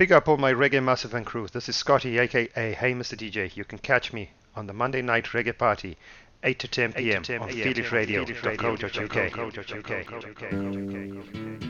Big up all my Reggae Massive and crew. This is Scotty, aka Hey Mr. DJ. You can catch me on the Monday night reggae party, 8 to 10 p.m. on feelitradio.co.uk.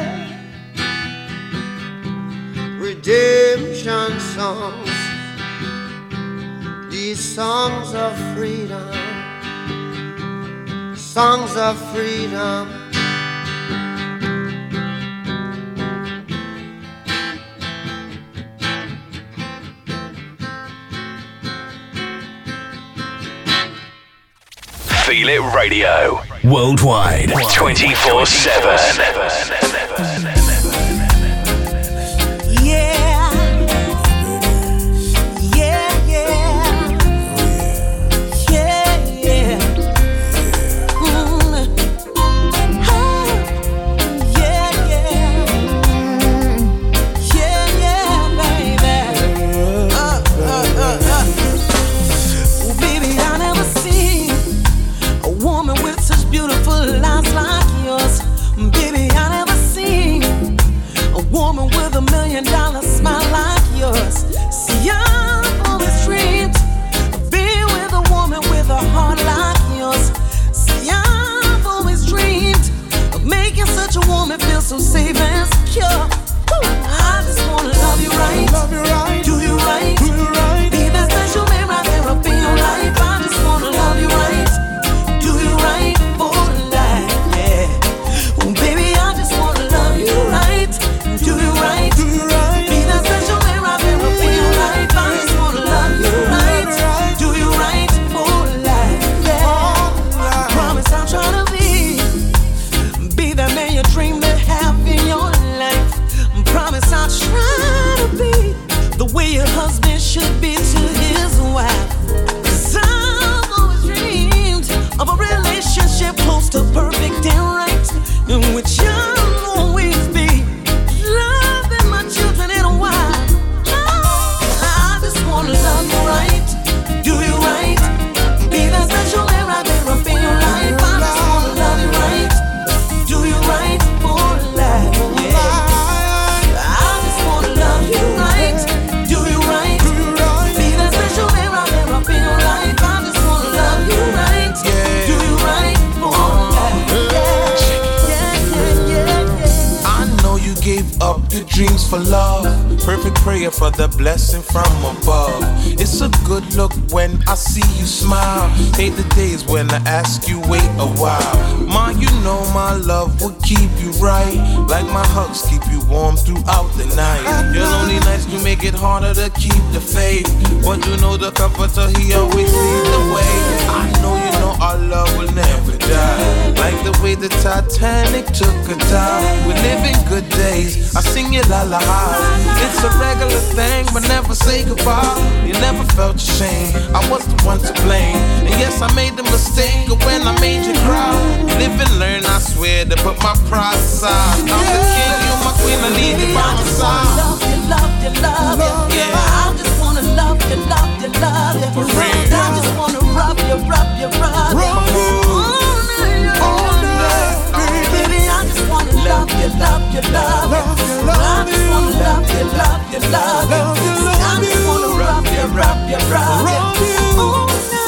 redemption songs. These songs of freedom, songs of freedom. Feel It Radio. Worldwide. 24 7. blessing from above. It's a good look when I see you smile. Hate the days when I ask you wait a while. Ma, you know my love will keep you right, like my hugs keep you warm throughout the night. Your lonely nights do make it harder to keep the faith, but you know the comforter he always leads the way. I know you know our love will never die. Like the way the Titanic took a dive. We're living good days. I sing you la la. It's a regular thing, but never say goodbye. You never felt ashamed. I was the one to blame. And yes, I made the mistake of when I made you cry. Live and learn, I swear to put my pride aside. I'm the king, you my queen, I need you by my side. Love you, love you, love you. Yeah. I just wanna love you, love you you, love you. For real. I just wanna rob you, rob you, rob you. Rob you. Love you, love you, love you. Love you, love you, love you, love you. Love you, love you. I just wanna rob you, rob you, rob you. Rob you.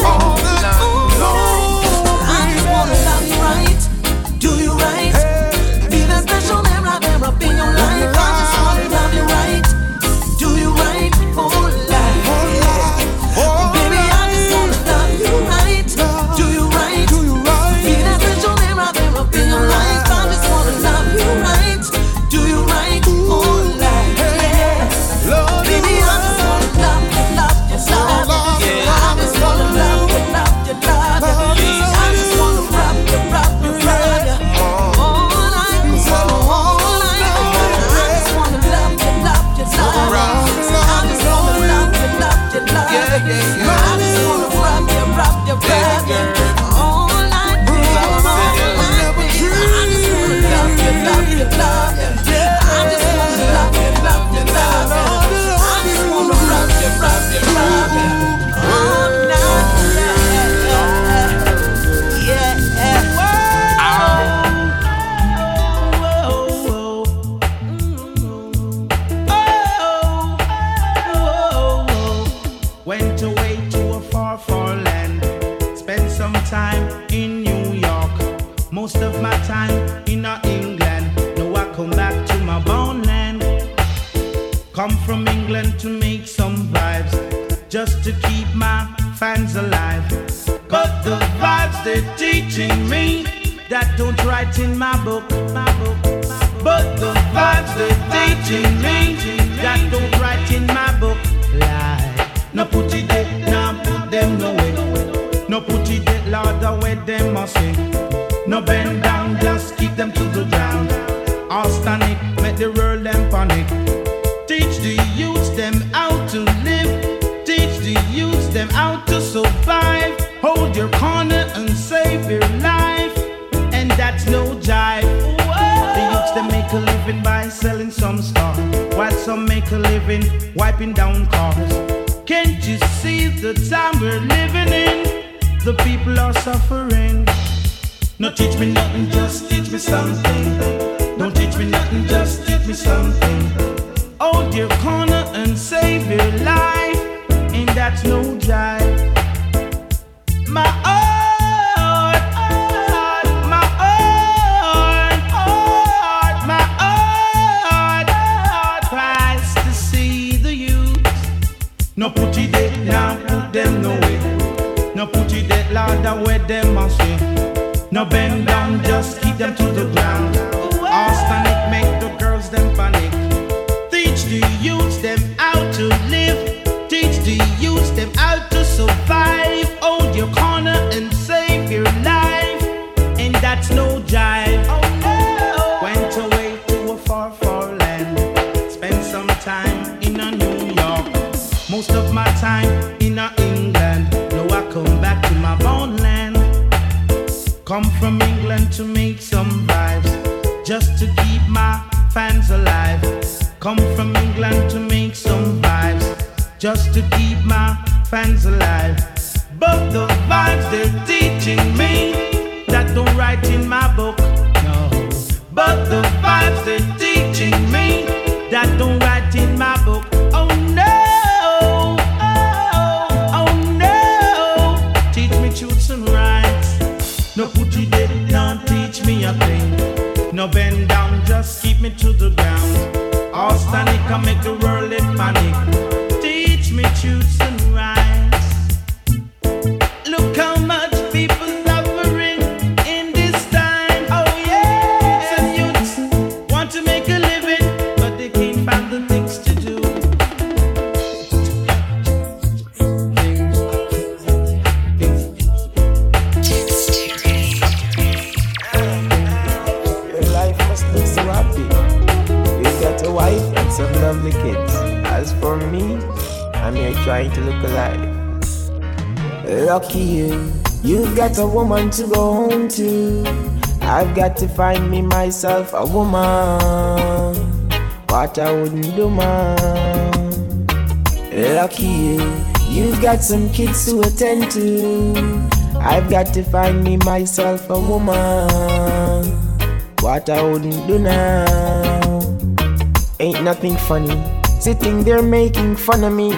All night, all night long. I just wanna love you right, do you right. Be the special man I've ever been in your life. I just wanna. Got a woman to go home to. I've got to find me myself a woman. What I wouldn't do, man. Lucky you, you've got some kids to attend to. I've got to find me myself a woman. What I wouldn't do now. Ain't nothing funny. Sitting there making fun of me.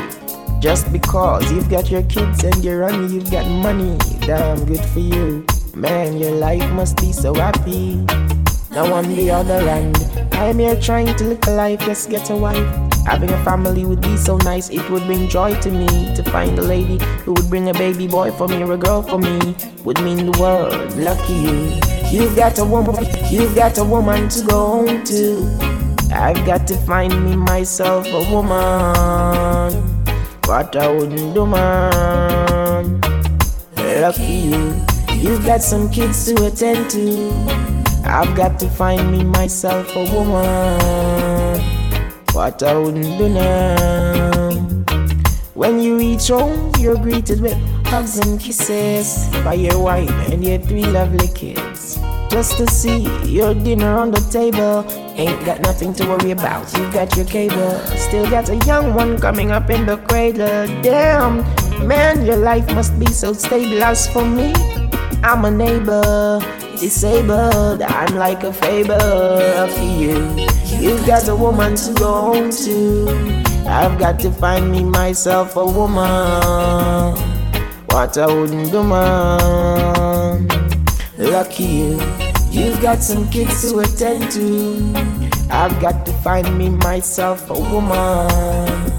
Just because you've got your kids and you're on you've got money. Damn good for you. Man, your life must be so happy. Now on the other hand, I'm here trying to live a life, just get a wife. Having a family would be so nice, it would bring joy to me to find a lady who would bring a baby boy for me or a girl for me. Would mean the world, lucky you. You've got a woman, you've got a woman to go home to. I've got to find me myself a woman. What I wouldn't do, man. Lucky you, you've got some kids to attend to. I've got to find me myself a woman. What I wouldn't do now. When you reach home, you're greeted with hugs and kisses by your wife and your three lovely kids. Just to see your dinner on the table. Ain't got nothing to worry about. You got your cable. Still got a young one coming up in the cradle. Damn, man, your life must be so stable. As for me, I'm a neighbor, disabled. I'm like a fable for you. You've got a woman to go home to. I've got to find me myself a woman. What I wouldn't do, man. Lucky you. You've got some kids to attend to. I've got to find me myself a woman.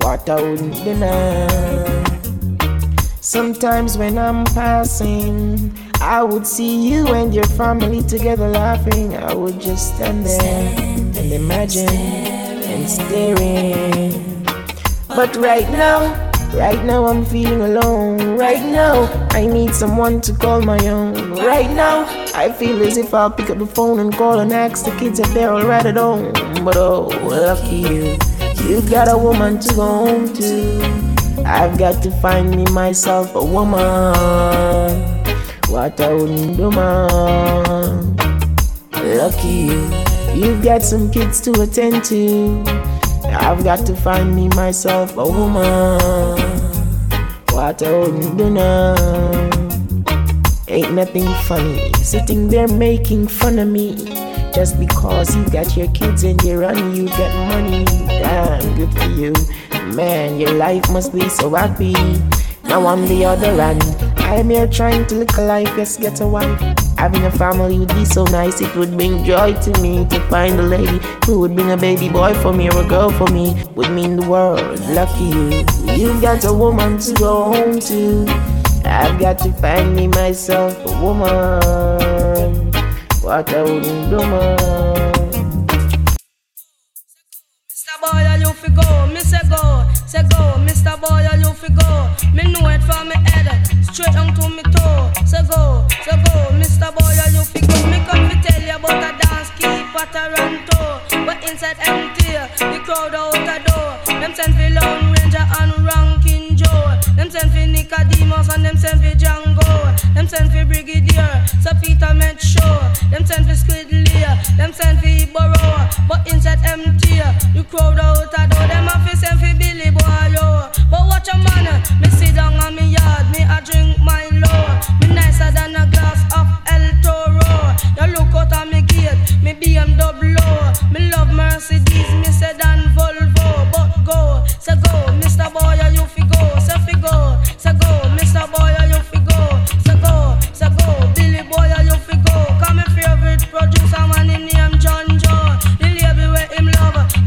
What I wouldn't now. Sometimes when I'm passing, I would see you and your family together laughing. I would just stand there and imagine and staring. But right now, right now I'm feeling alone. Right now, I need someone to call my own. Right now, I feel as if I'll pick up the phone and call and ask the kids if they're alright at home. But oh, lucky you, you've got a woman to go home to. I've got to find me myself a woman. What I wouldn't do, man. Lucky you, you've got some kids to attend to. I've got to find me myself a woman. What I wouldn't do now. Ain't nothing funny. Sitting there making fun of me. Just because you got your kids and you're on, you got money. Damn, good for you. Man, your life must be so happy. Now on the other hand, I'm here trying to look alive, just get a wife. Having a family would be so nice, it would bring joy to me to find a lady who would bring a baby boy for me or a girl for me. Would mean the world, lucky you. You've got a woman to go home to. I've got to find me myself a woman. What I wouldn't do, man. Mr. Boy, are you fi go? Me say go, say go. Mr. Boy, are you fi go? Me know it from me head straight down to me toe. Say go, say go. Mr. Boy, are you fi go? Me come fi tell you about a dance keep a Toronto, but inside empty, the crowd out the door. Them send fi Lone Ranger and Ranking Joe. Them send fi Nicodemus and them send fi Django. Them send fi Brigadier, so Peter make sure. Them send fi Squidly, them send fi Burro, but inside empty, the crowd out the door. Them a fi send fi Billy Boy. But watch a man, me sit down on me yard, me a drink my low. Me nicer than a glass of El Toro. You look out of me gate, me BMW. Me love Mercedes, me sedan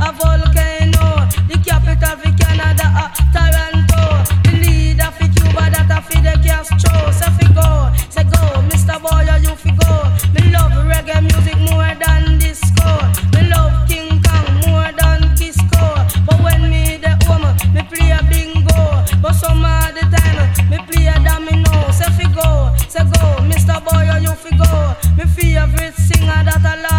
a volcano. The capital of Canada, Toronto. The leader Cuba, that a Castro. Say go, say go, Mr. You fi go. Me love reggae music more than disco. Me love King Kong more than But when me me play a bingo. But some of the time, me play a domino. Say go, say go, Mr. You fi go. Me favorite singer that I love.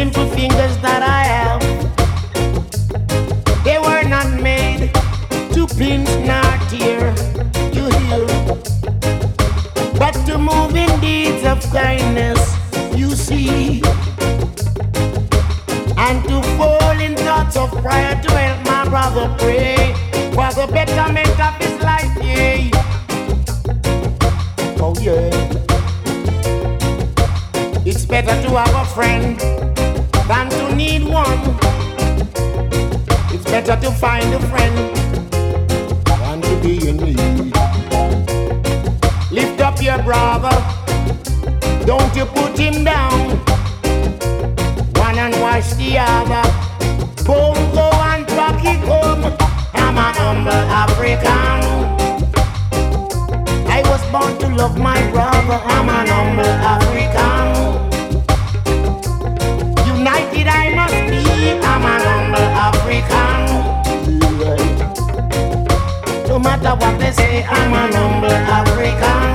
Simple fingers that I have, they were not made to pinch nor tear, you hear, but to move in deeds of kindness, you see, and to fall in thoughts of prayer to help my brother pray for the betterment of his life, yeah. Oh yeah. It's better to have a friend than to need one. It's better to find a friend than to be in need. Lift up your brother, don't you put him down. One and wash the other. Boom, go and rock it home. I'm a humble African. I was born to love my brother. I'm an humble African. I'm an humble African. No matter what they say, I'm an humble African.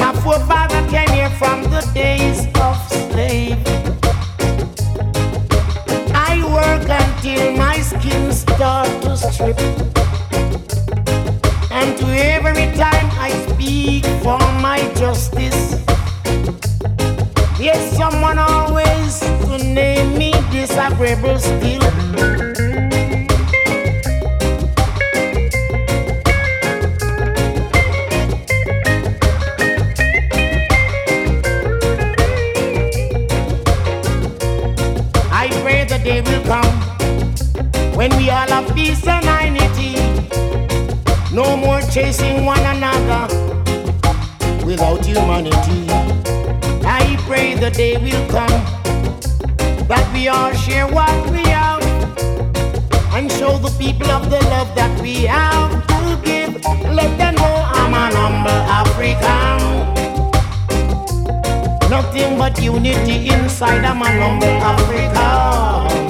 My forefather came here from the days of slave. I work until my skin start to strip. And to every time I speak for my justice, there's someone always to name me disagreeable still. I pray the day will come when we all have peace and unity. No more chasing one another without humanity. The day will come that we all share what we have and show the people of the love that we have to give. Let them know I'm an humble African. Nothing but unity inside. I'm an humble African.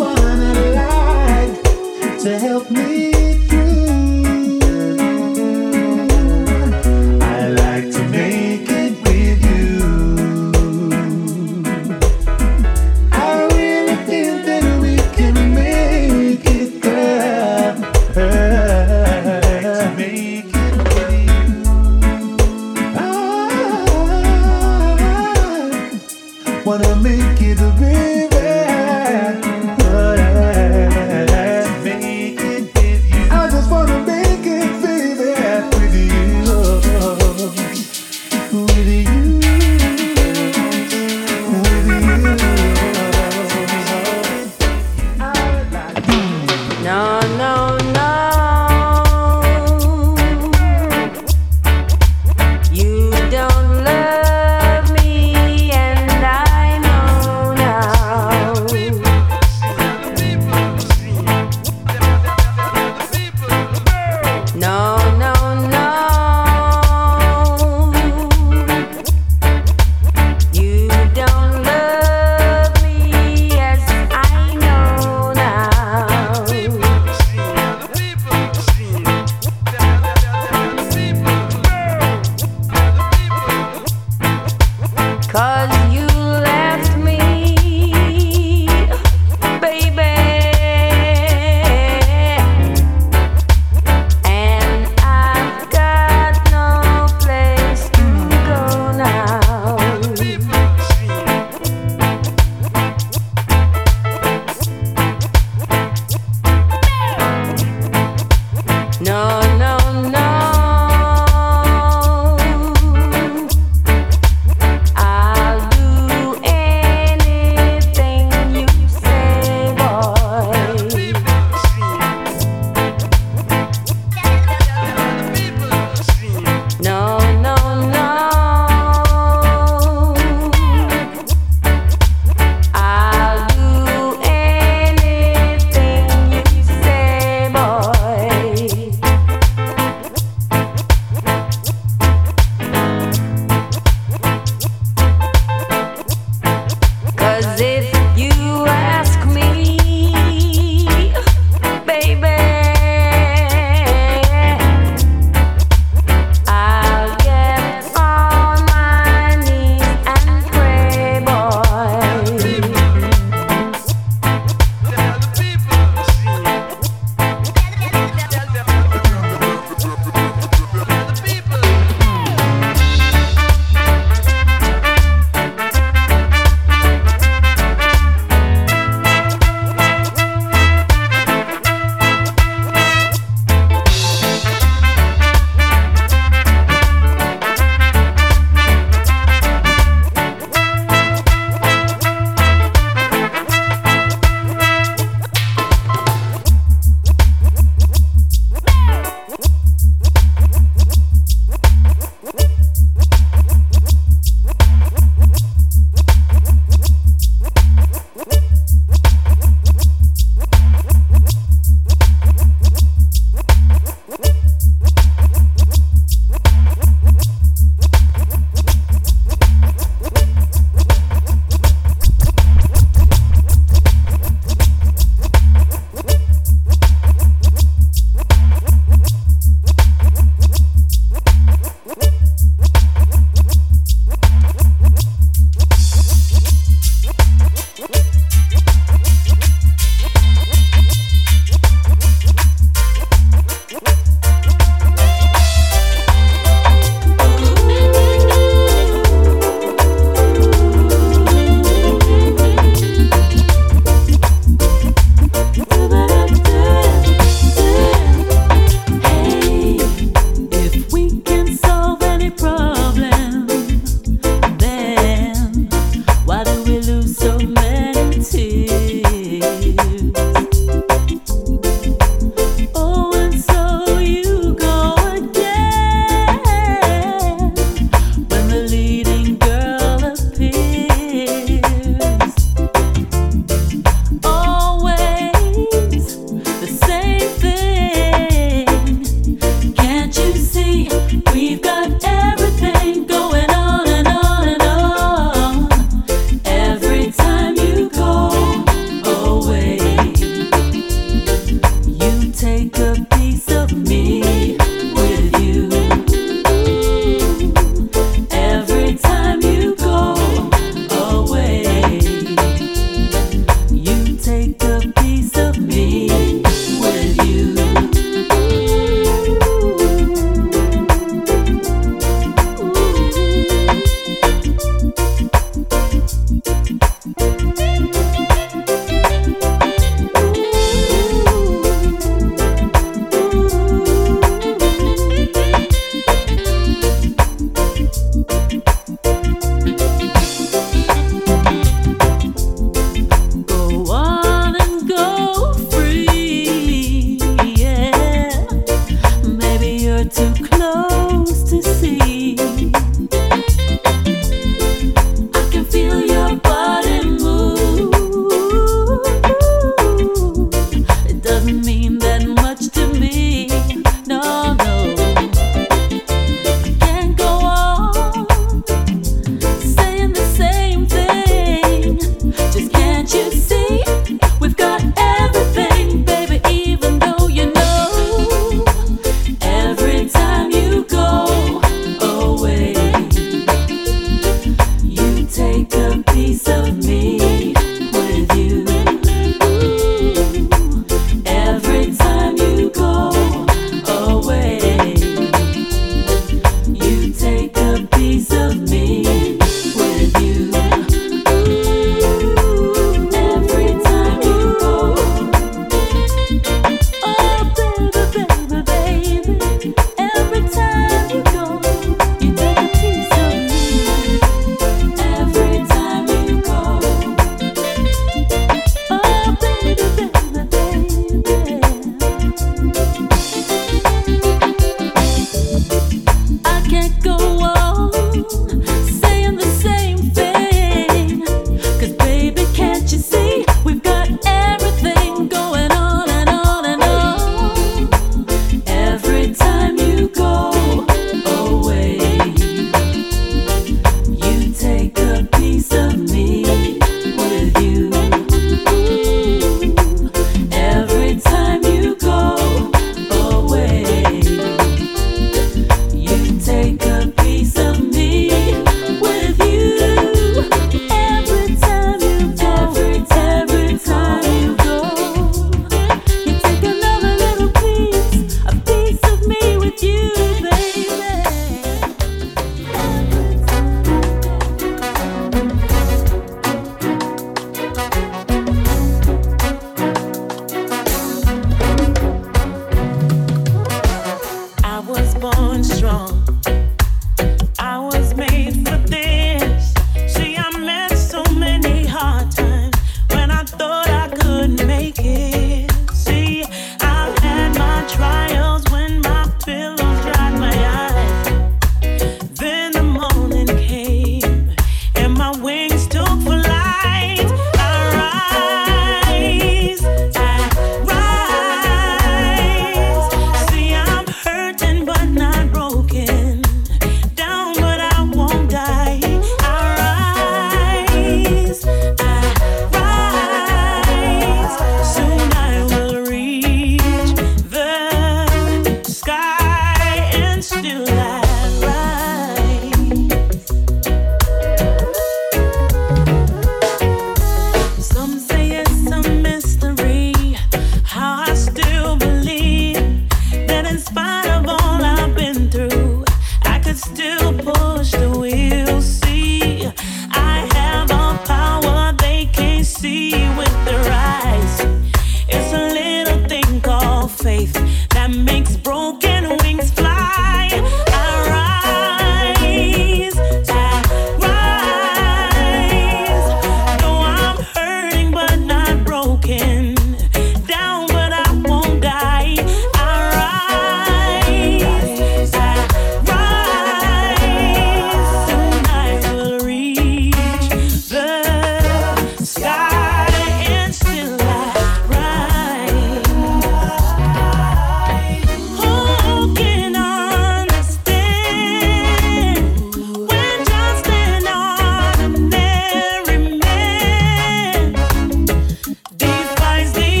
Defies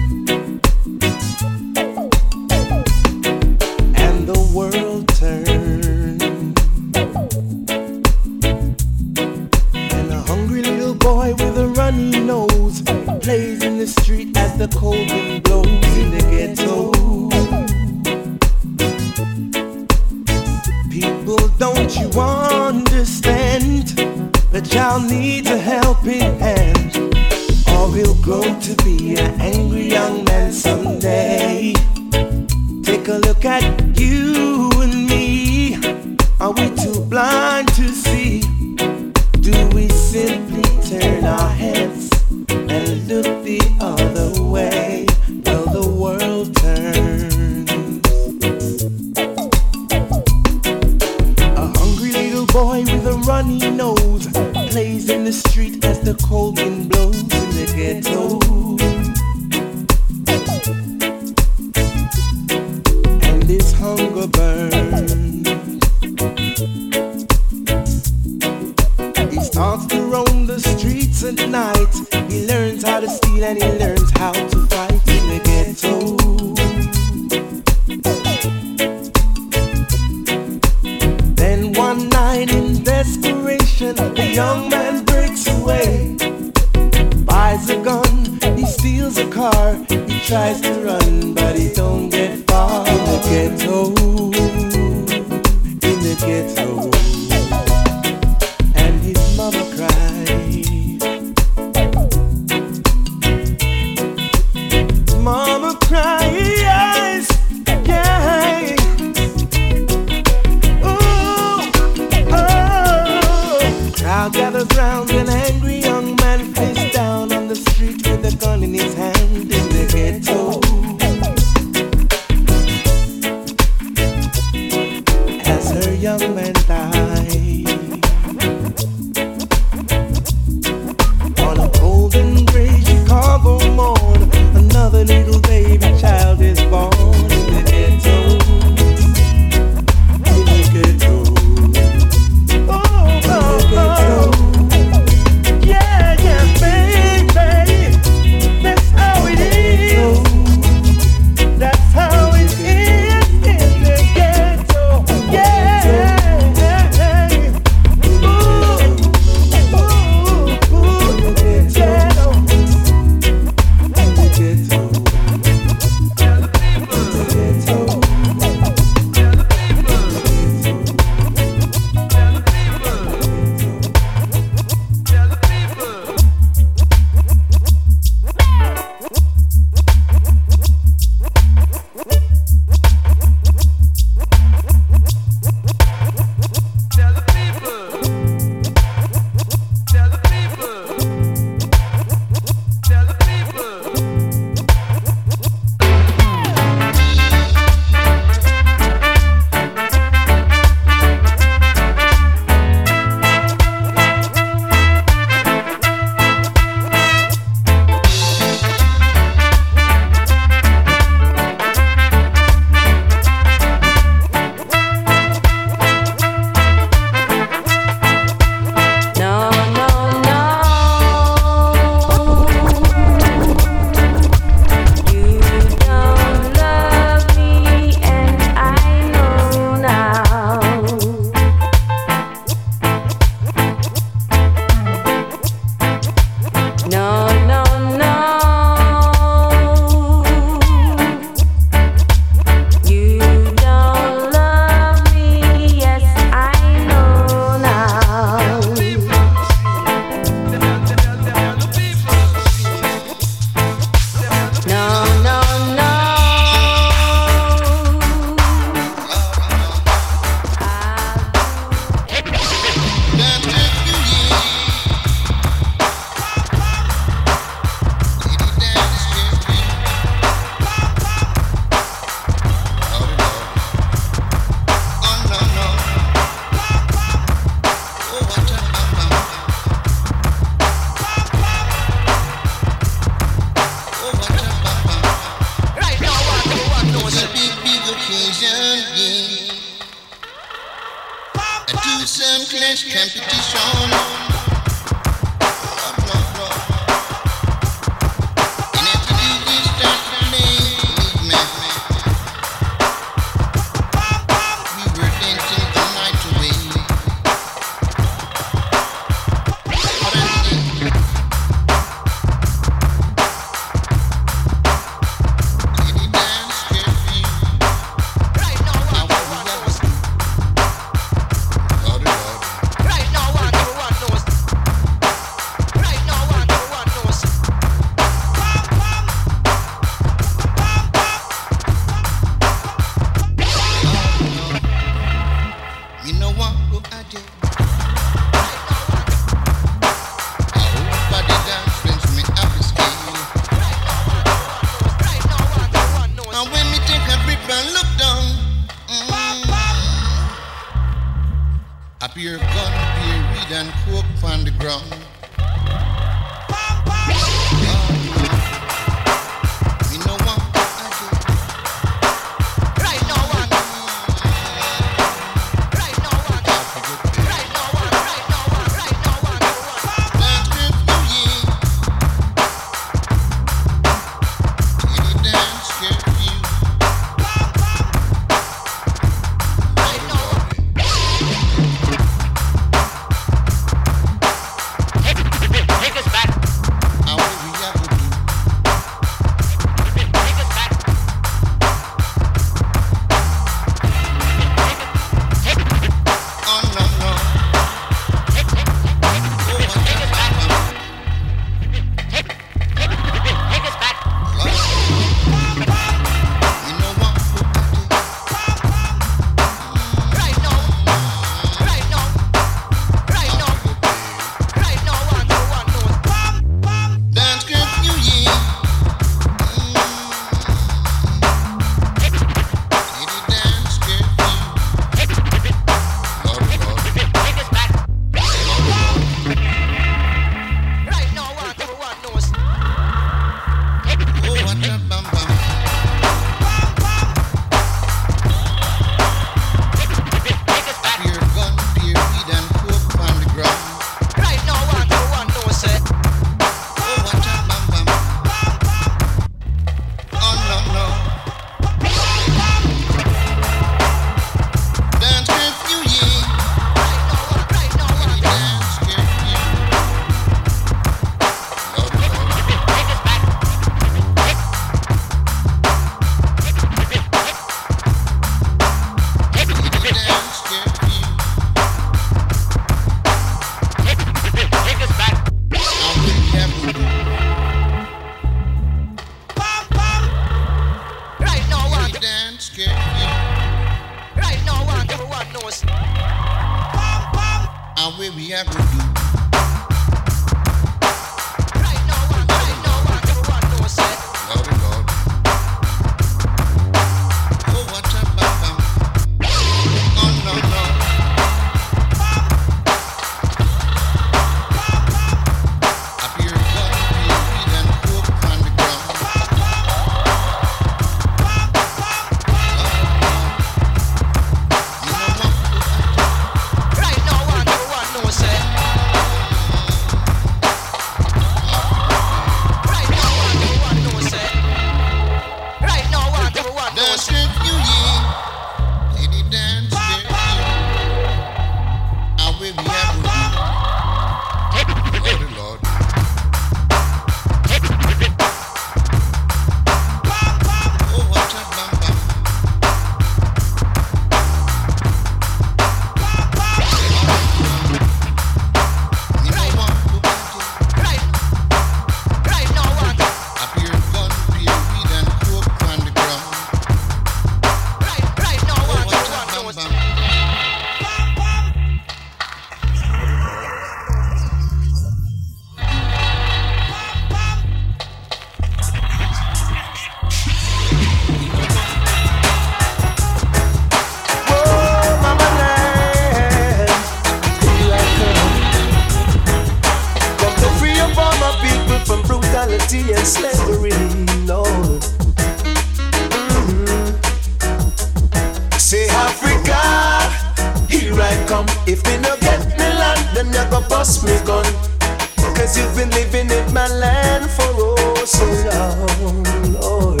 land for oh so long, Lord.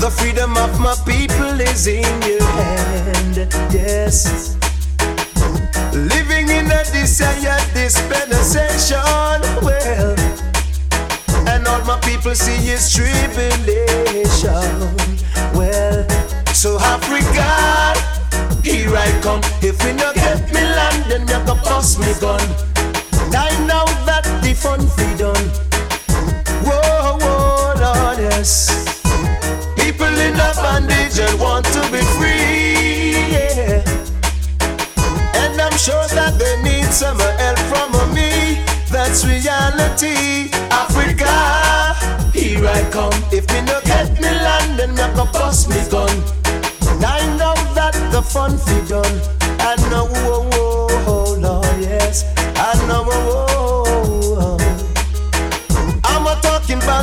The freedom of my people is in your hand, yes. Living in a desired dispensation, well, and all my people see is tribulation, well. So Africa, here I come. If we no get me land, then you go bust me gun. Fun be done. Whoa, whoa, Lord, yes. People in a bondage and want to be free. Yeah. And I'm sure that they need some help from me. That's reality. Africa, here I come. If me no get me land, then me go bust me gun. I know that the fun fi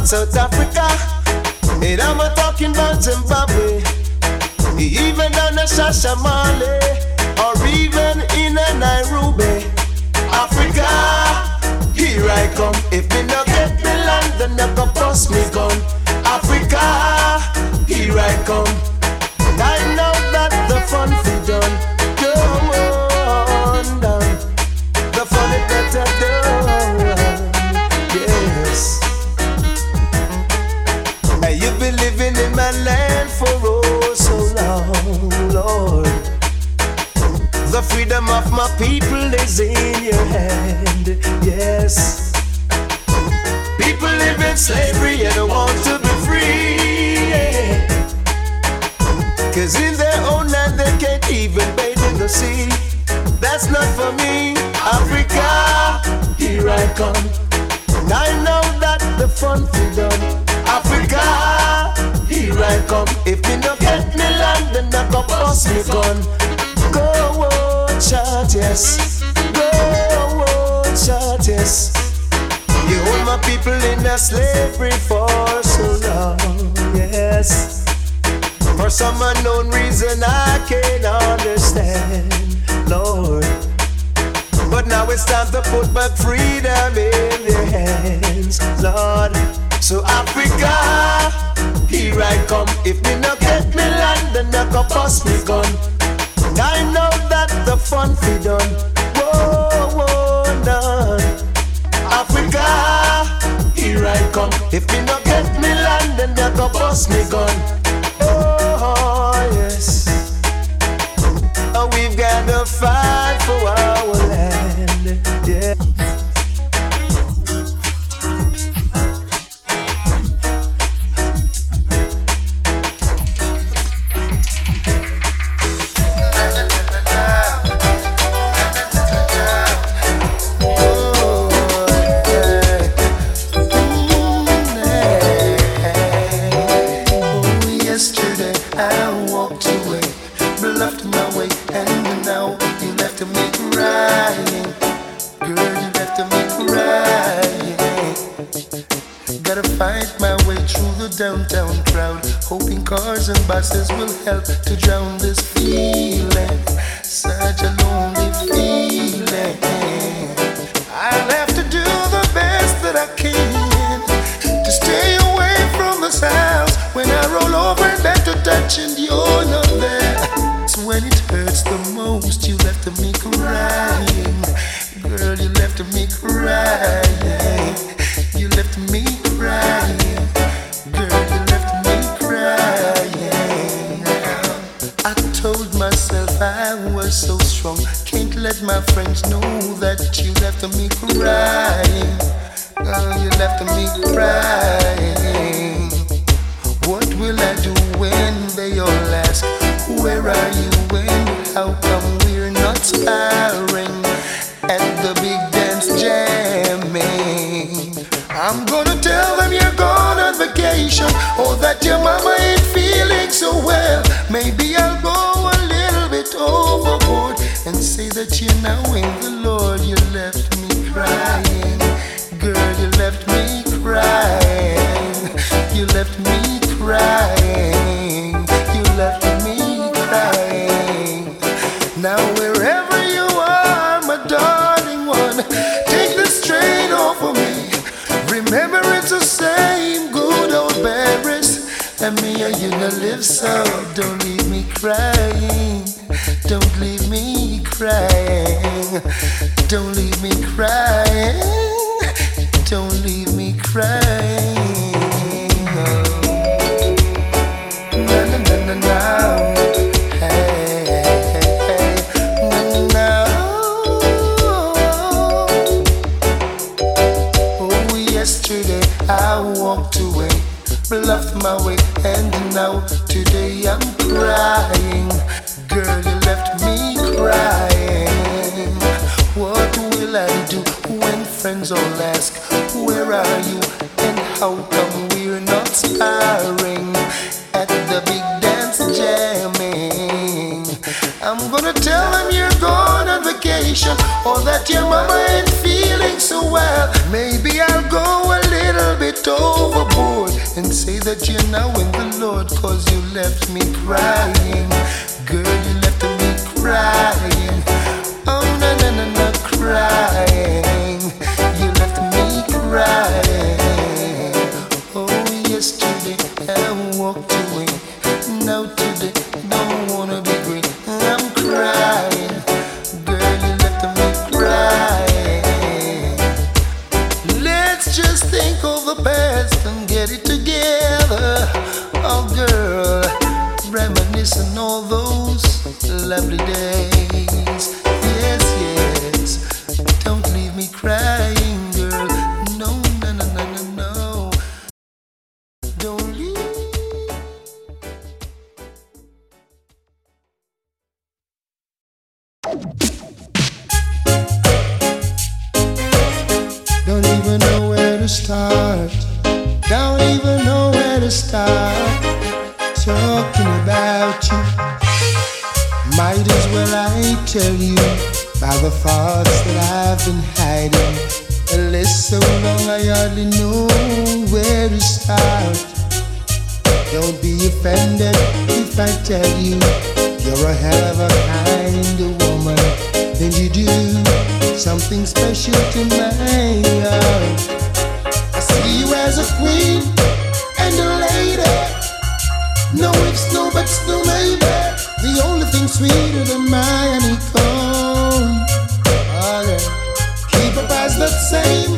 South Africa. And I'm a talking about Zimbabwe, even down in Shashamane, or even in Nairobi, Africa. Here I come. If me no get me land, then you go bust me gun. Yes. Slavery for so long, yes. For some unknown reason I can't understand, Lord. But now it's time to put my freedom in their hands, Lord. So Africa, here I come. If me not get me land, then I go bust me I and you're not there. so when it hurts the most, you left me crying. Girl, you left me crying. You left me crying. Girl, you left me crying. I told myself I was so strong. Can't let my friends know that you left me crying. Girl, you left me crying. live so Can you do something special to my tonight? I see you as a queen and a lady. No ifs, no buts, no maybe. The only thing sweeter than Miami Cone. Oh, yeah. Keep up as the same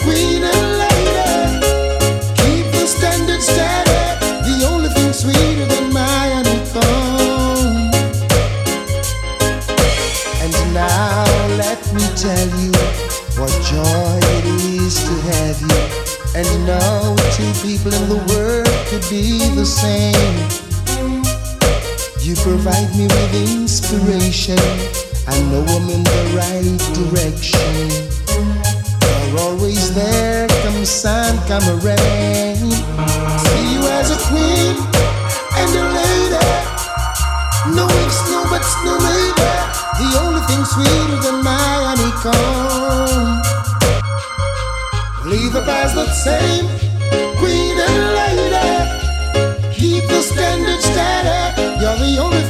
queen and lady. the same. You provide me with inspiration. I know I'm in the right direction. You're always there, come sun, come rain. See you as a queen and a lady. No ifs, no buts, no maybe. The only thing sweeter than my honeycomb. Leave the past the same, queen and lady standards that you're the only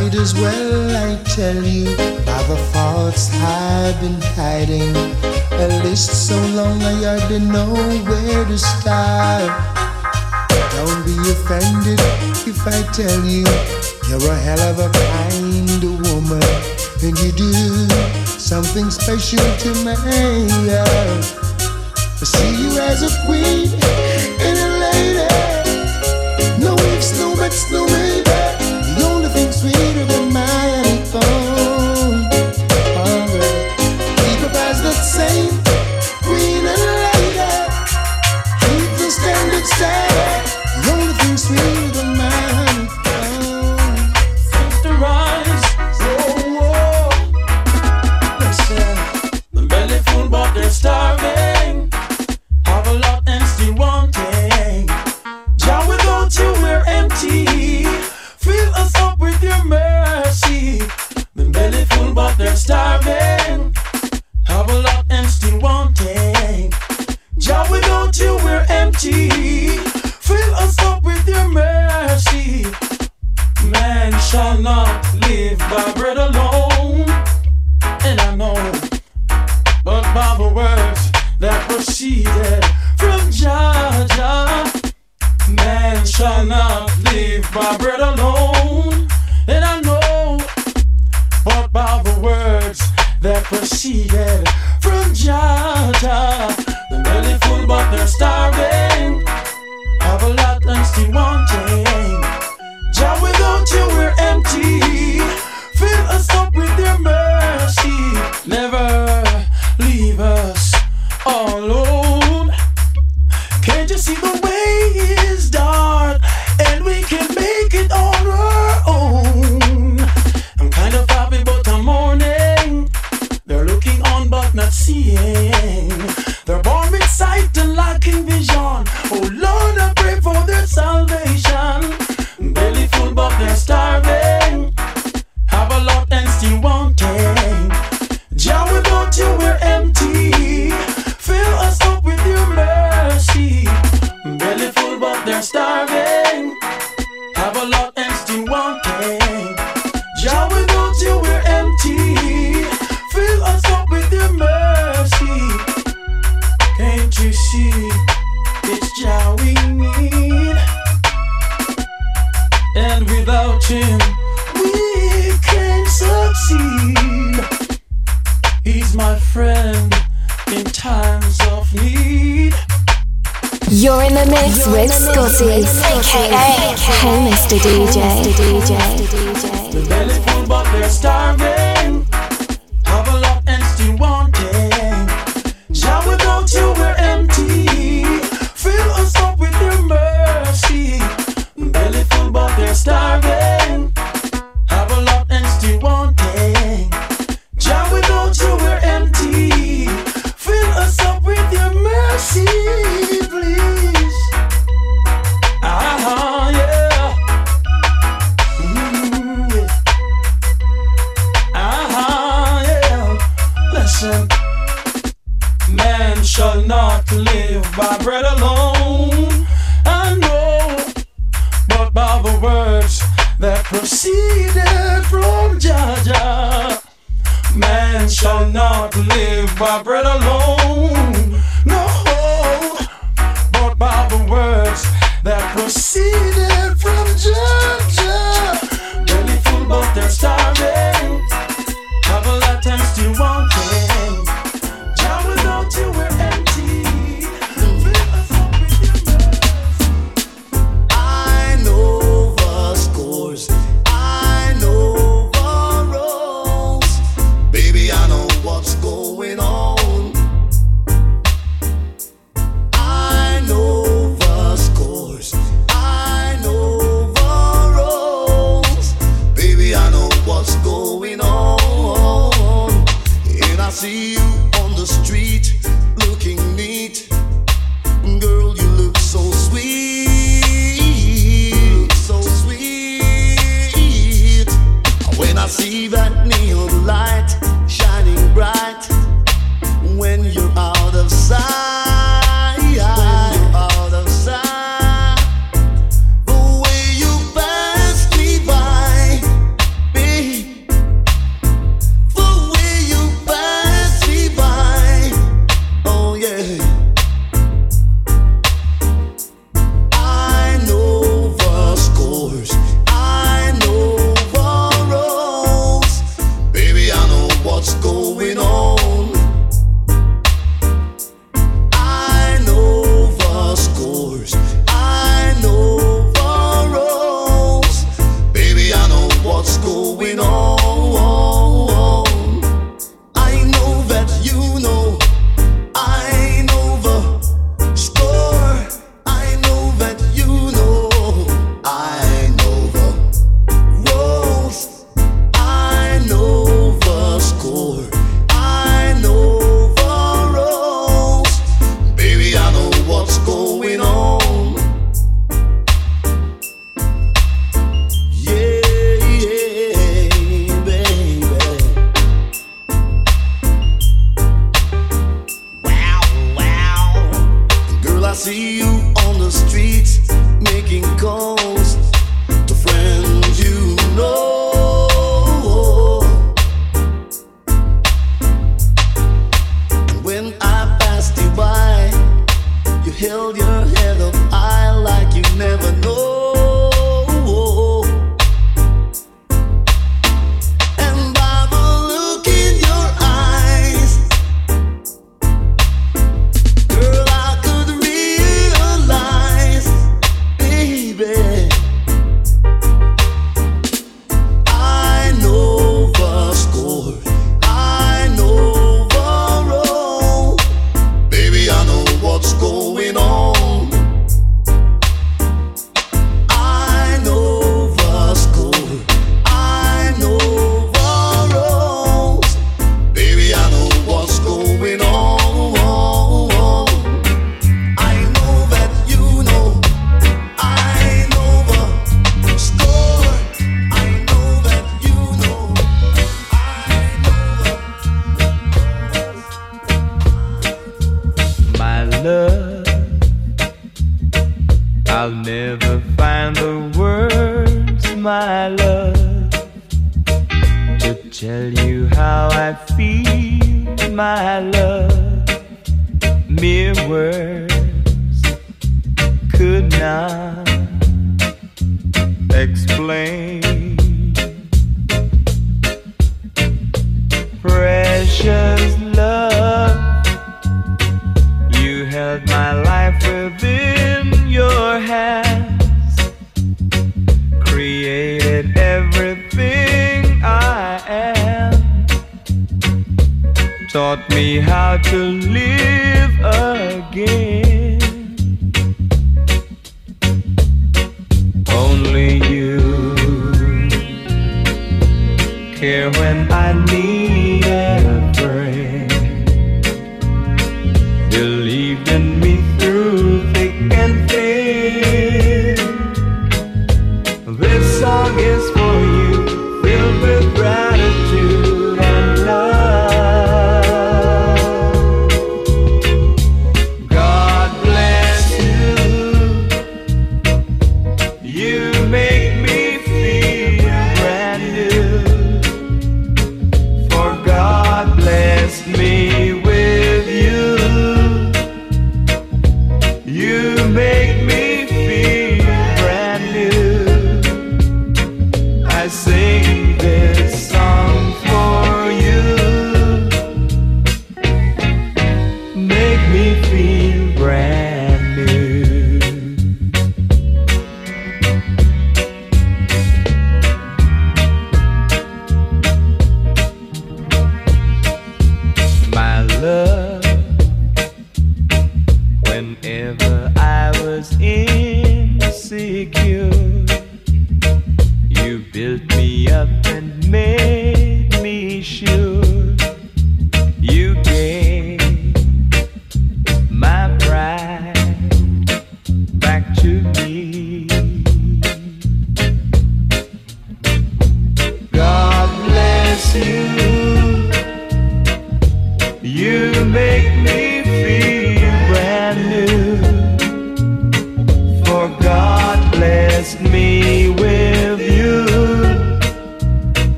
might as well I tell you by the thoughts I've been hiding. A list so long I hardly know where to start. Don't be offended if I tell you you're a hell of a kind of woman, and you do something special to me. I see you as a queen and a lady. No ifs, no buts, no. Ifs.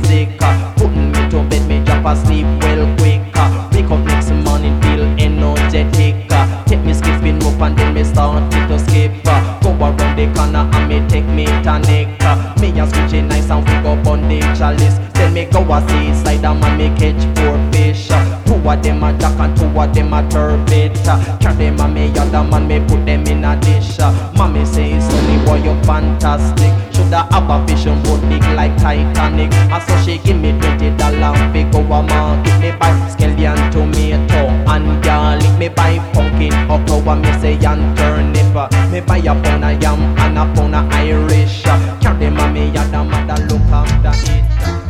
music. Putting me to bed, me drop asleep well quick. Wake up next morning, feel energetic. Take me skipping up and then me start to skip. Go around the corner and me take me tonic. Me and switching nice and pick up on the chalice. Then me go a seaside and man me catch four fish. Two of them a jack and two of them a turbot. Carry them and me other man me put them in a dish. Mommy says, Sonny boy you're fantastic shoulda have a vision boat big like Titanic. And so she give me twenty dollar for go a market. Me buy scallion, tomato, and garlic. Me buy pumpkin, okra, me say and turnip. Me buy a pound of yam and a pound of Irish. Carry mommy and the mother look after it.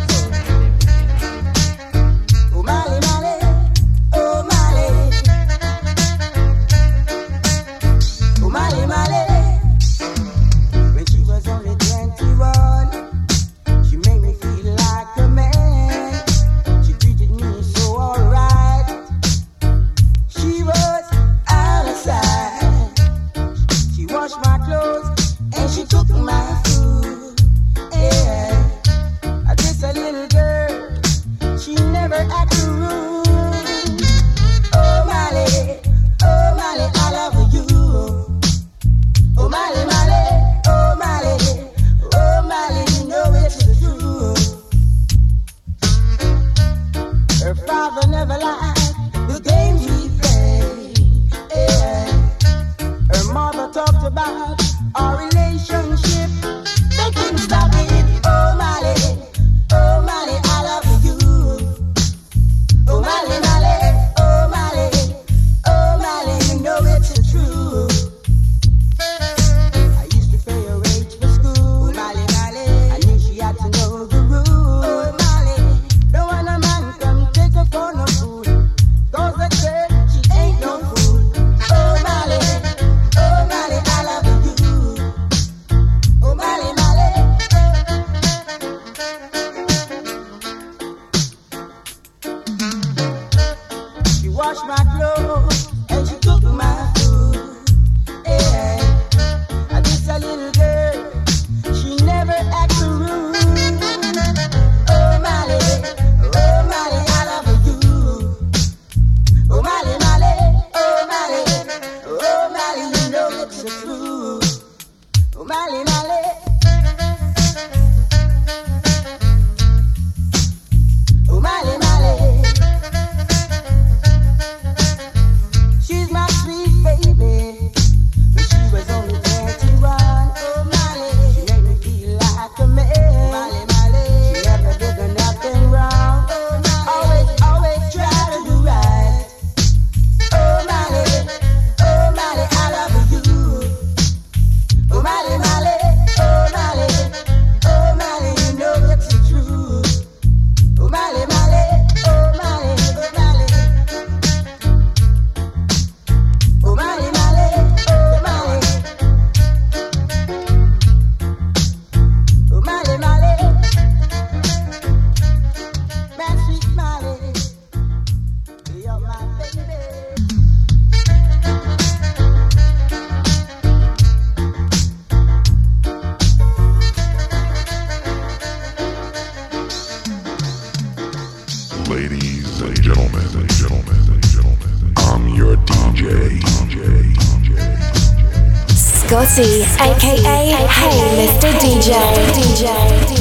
Ladies and gentlemen, gentlemen, gentlemen, I'm your DJ. Scotty, aka Hey Mr. DJ. DJ.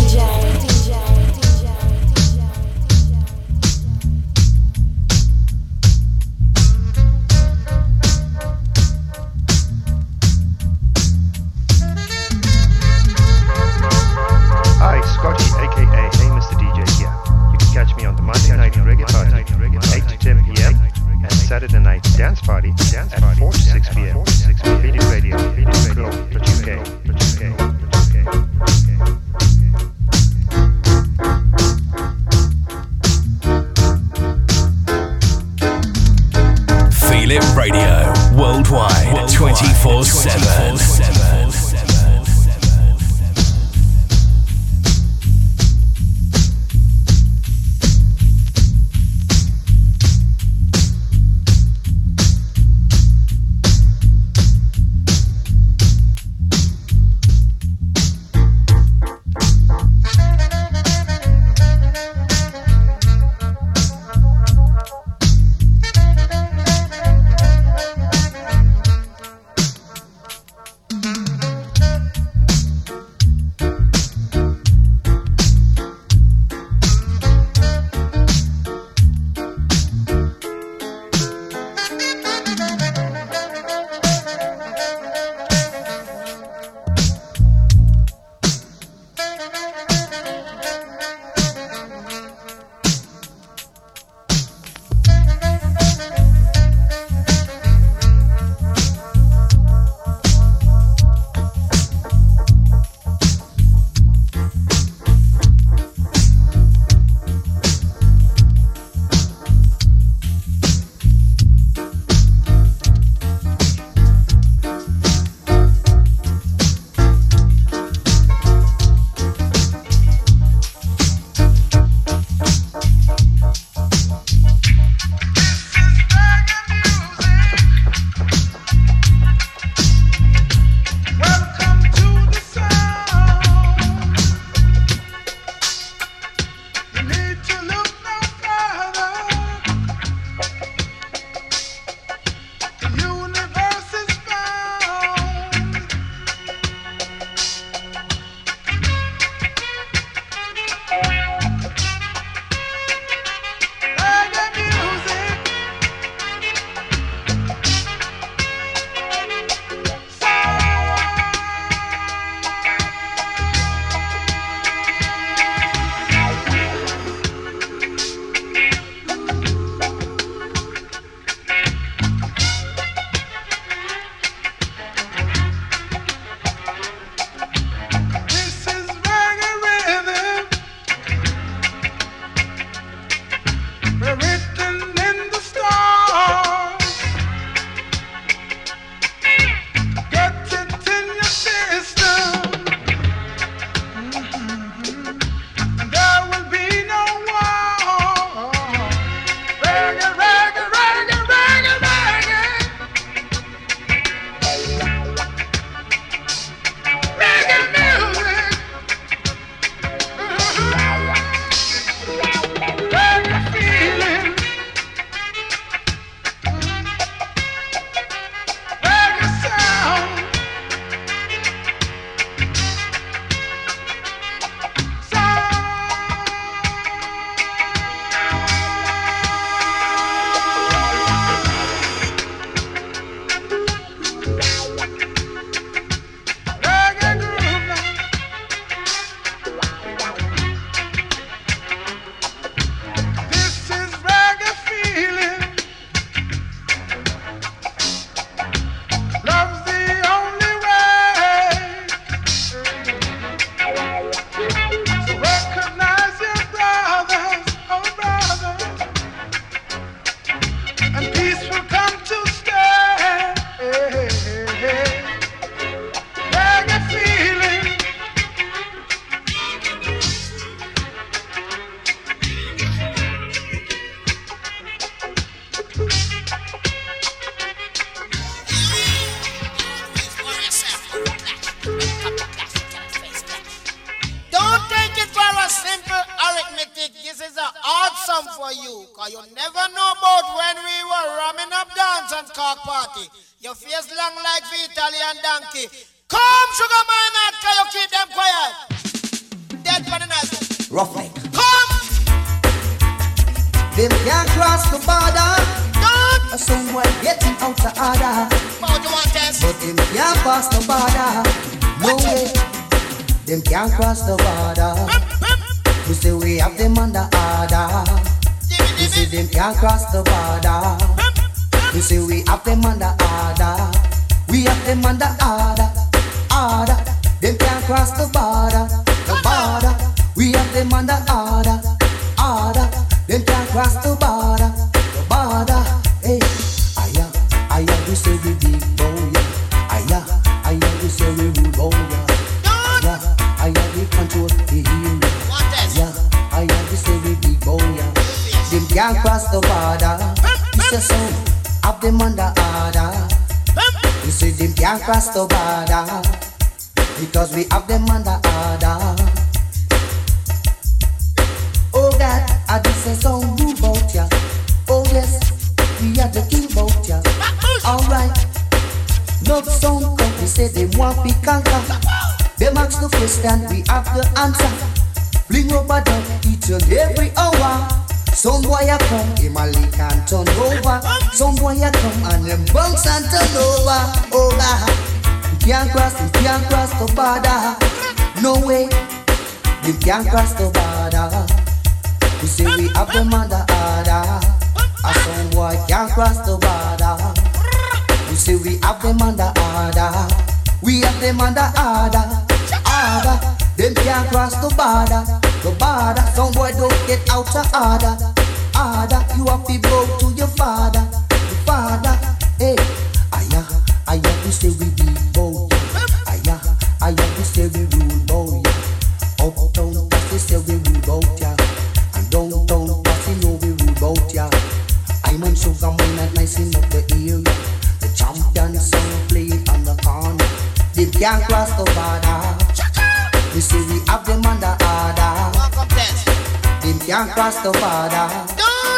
can't cross the border.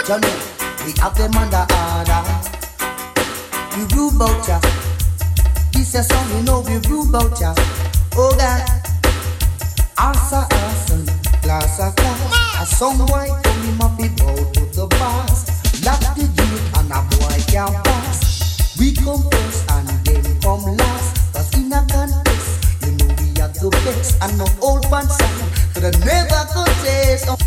Don't you know we have them under order. We rude about ya. This a song we know we rude about ya. Oh God, answer answer, class a class. A some boy come him up it out to the bars. Lock the gate and a boy can't pass. We come first and them come last. Cause in a contest, you know we are the best and no old pants. But I never contest.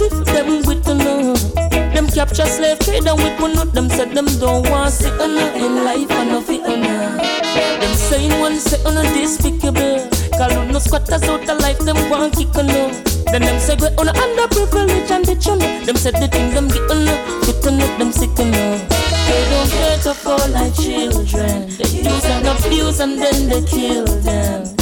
sick them with the love. Them capture slave trade and with one of them said them don't want sit on in life and nothing on Them saying one say on despicable. Call no squatters out the life them want kick on Then them say we're on underprivileged and bitch on Them said the things them get on fit on them sick on They don't care to fall like children. They use and abuse and then they kill them.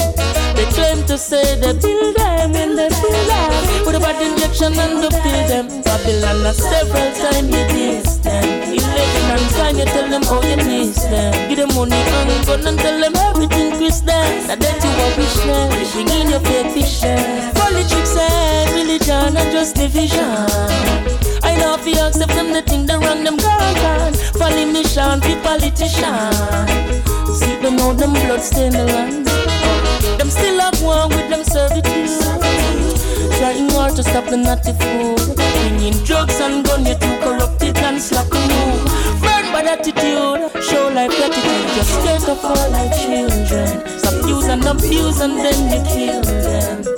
They claim to say they build them in the pillar with a bad injection and to kill them. Babylon has several times you diss them. Eleven and time you tell them all you miss them. Give them money and gun and tell them everything Chris them. Now that you are wish them, you bring in your fake vision. Politics and religion and just division. I know if you accept them, the thing they run them gone gone. Follow mission, be politician. See them out, them blood stain the land. Them still have one with them servitude. Trying hard to stop the naughty food. Bringing drugs and gun, you too corrupted and slack move. Burn bad attitude, show life gratitude. Just to fall like children. Subdue and abuse and then you kill them.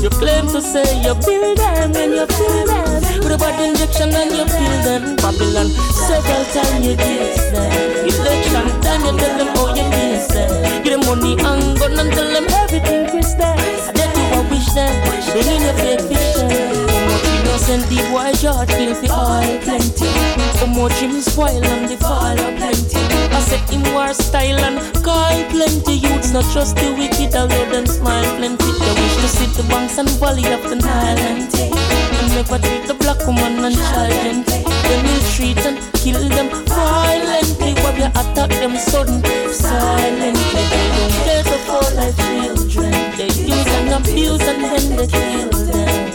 You claim to say you build them and you feel them. With a bad injection and you feel them. Babylon, several times you diss them. Election time you tell them how you miss them. Give them money and gun and tell them everything Chris them I you I wish them. Bring in your fake vision How much innocent the boy George kill for oil plenty. How much him spoil and the fall of plenty I said him war style and call plenty Youths. Not trust the wicked although them smile plenty. They wish to sit the banks and valley of the Nile. And take never treat the black woman and child Them will treat and kill them violently. While you attack them sudden silently. They don't care fall like children. They use and abuse and then they kill them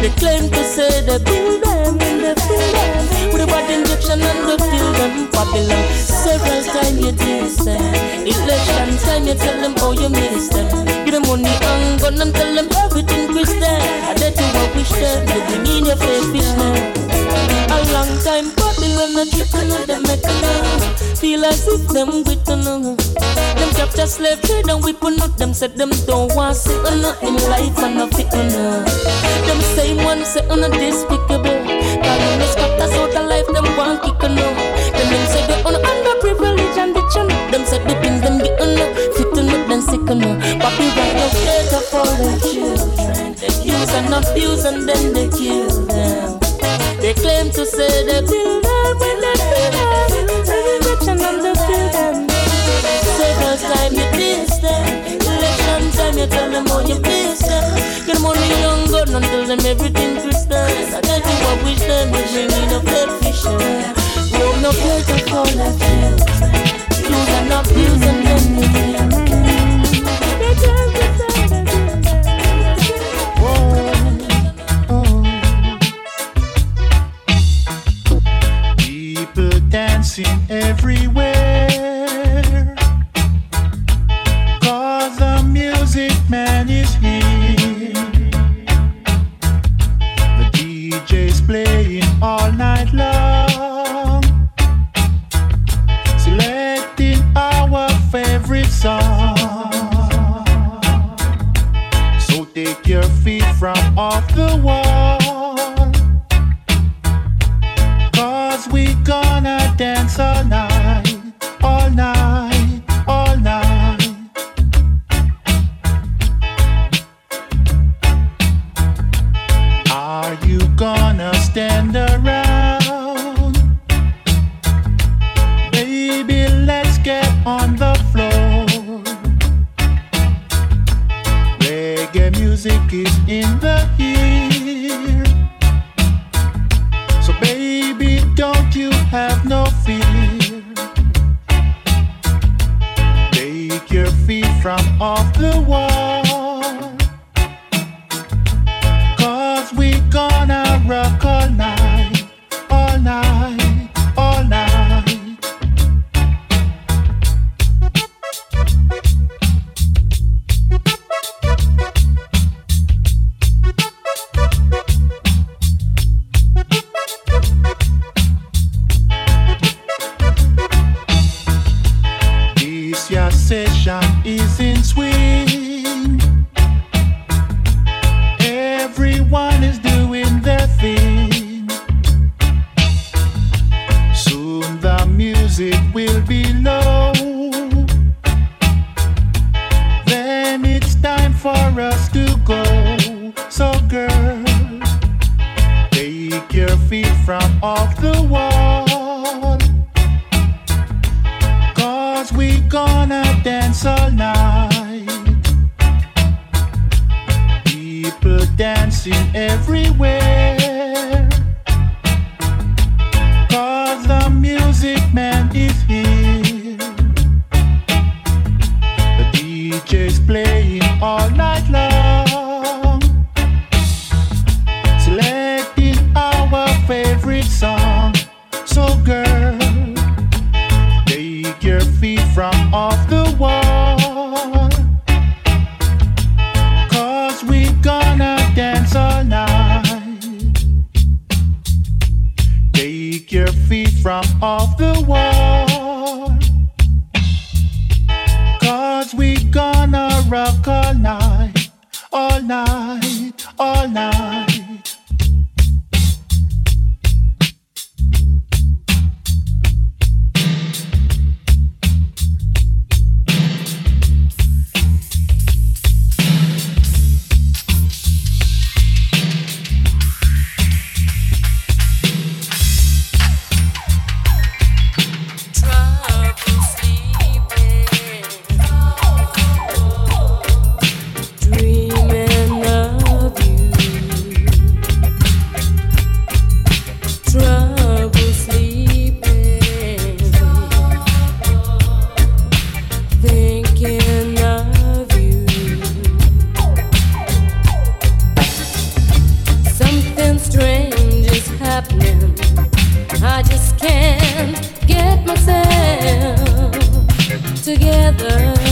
they claim to say they build them and they fill them With a bad injection and they fill them. Babylon, several times you diss them. Election time you tell them how you miss them. Give them money and gun and tell them everything Chris them. I bet you what wish them You bring in your fake fish now a long time Babylon a tripping on them make Feel as if them with no Them capture slave trade and whip on Them said them don't want sit on in life and no fit on Them same ones say on a despicable. Calling the squatters out of life them want kick on Then them say they on underprivileged and bitch on Them said the things them get on Fit on them sick on Babylon no scared of all their children. Use and abuse and then they kill them they claim to say they build them when they feel them. Election and they feel them. Several time you diss them. Election time you tell them how you miss them. Get money young gun and tell them everything Christian. I tell you what wish them is bringing up their vision. Roam no place to fall like children. Use and abuse man together.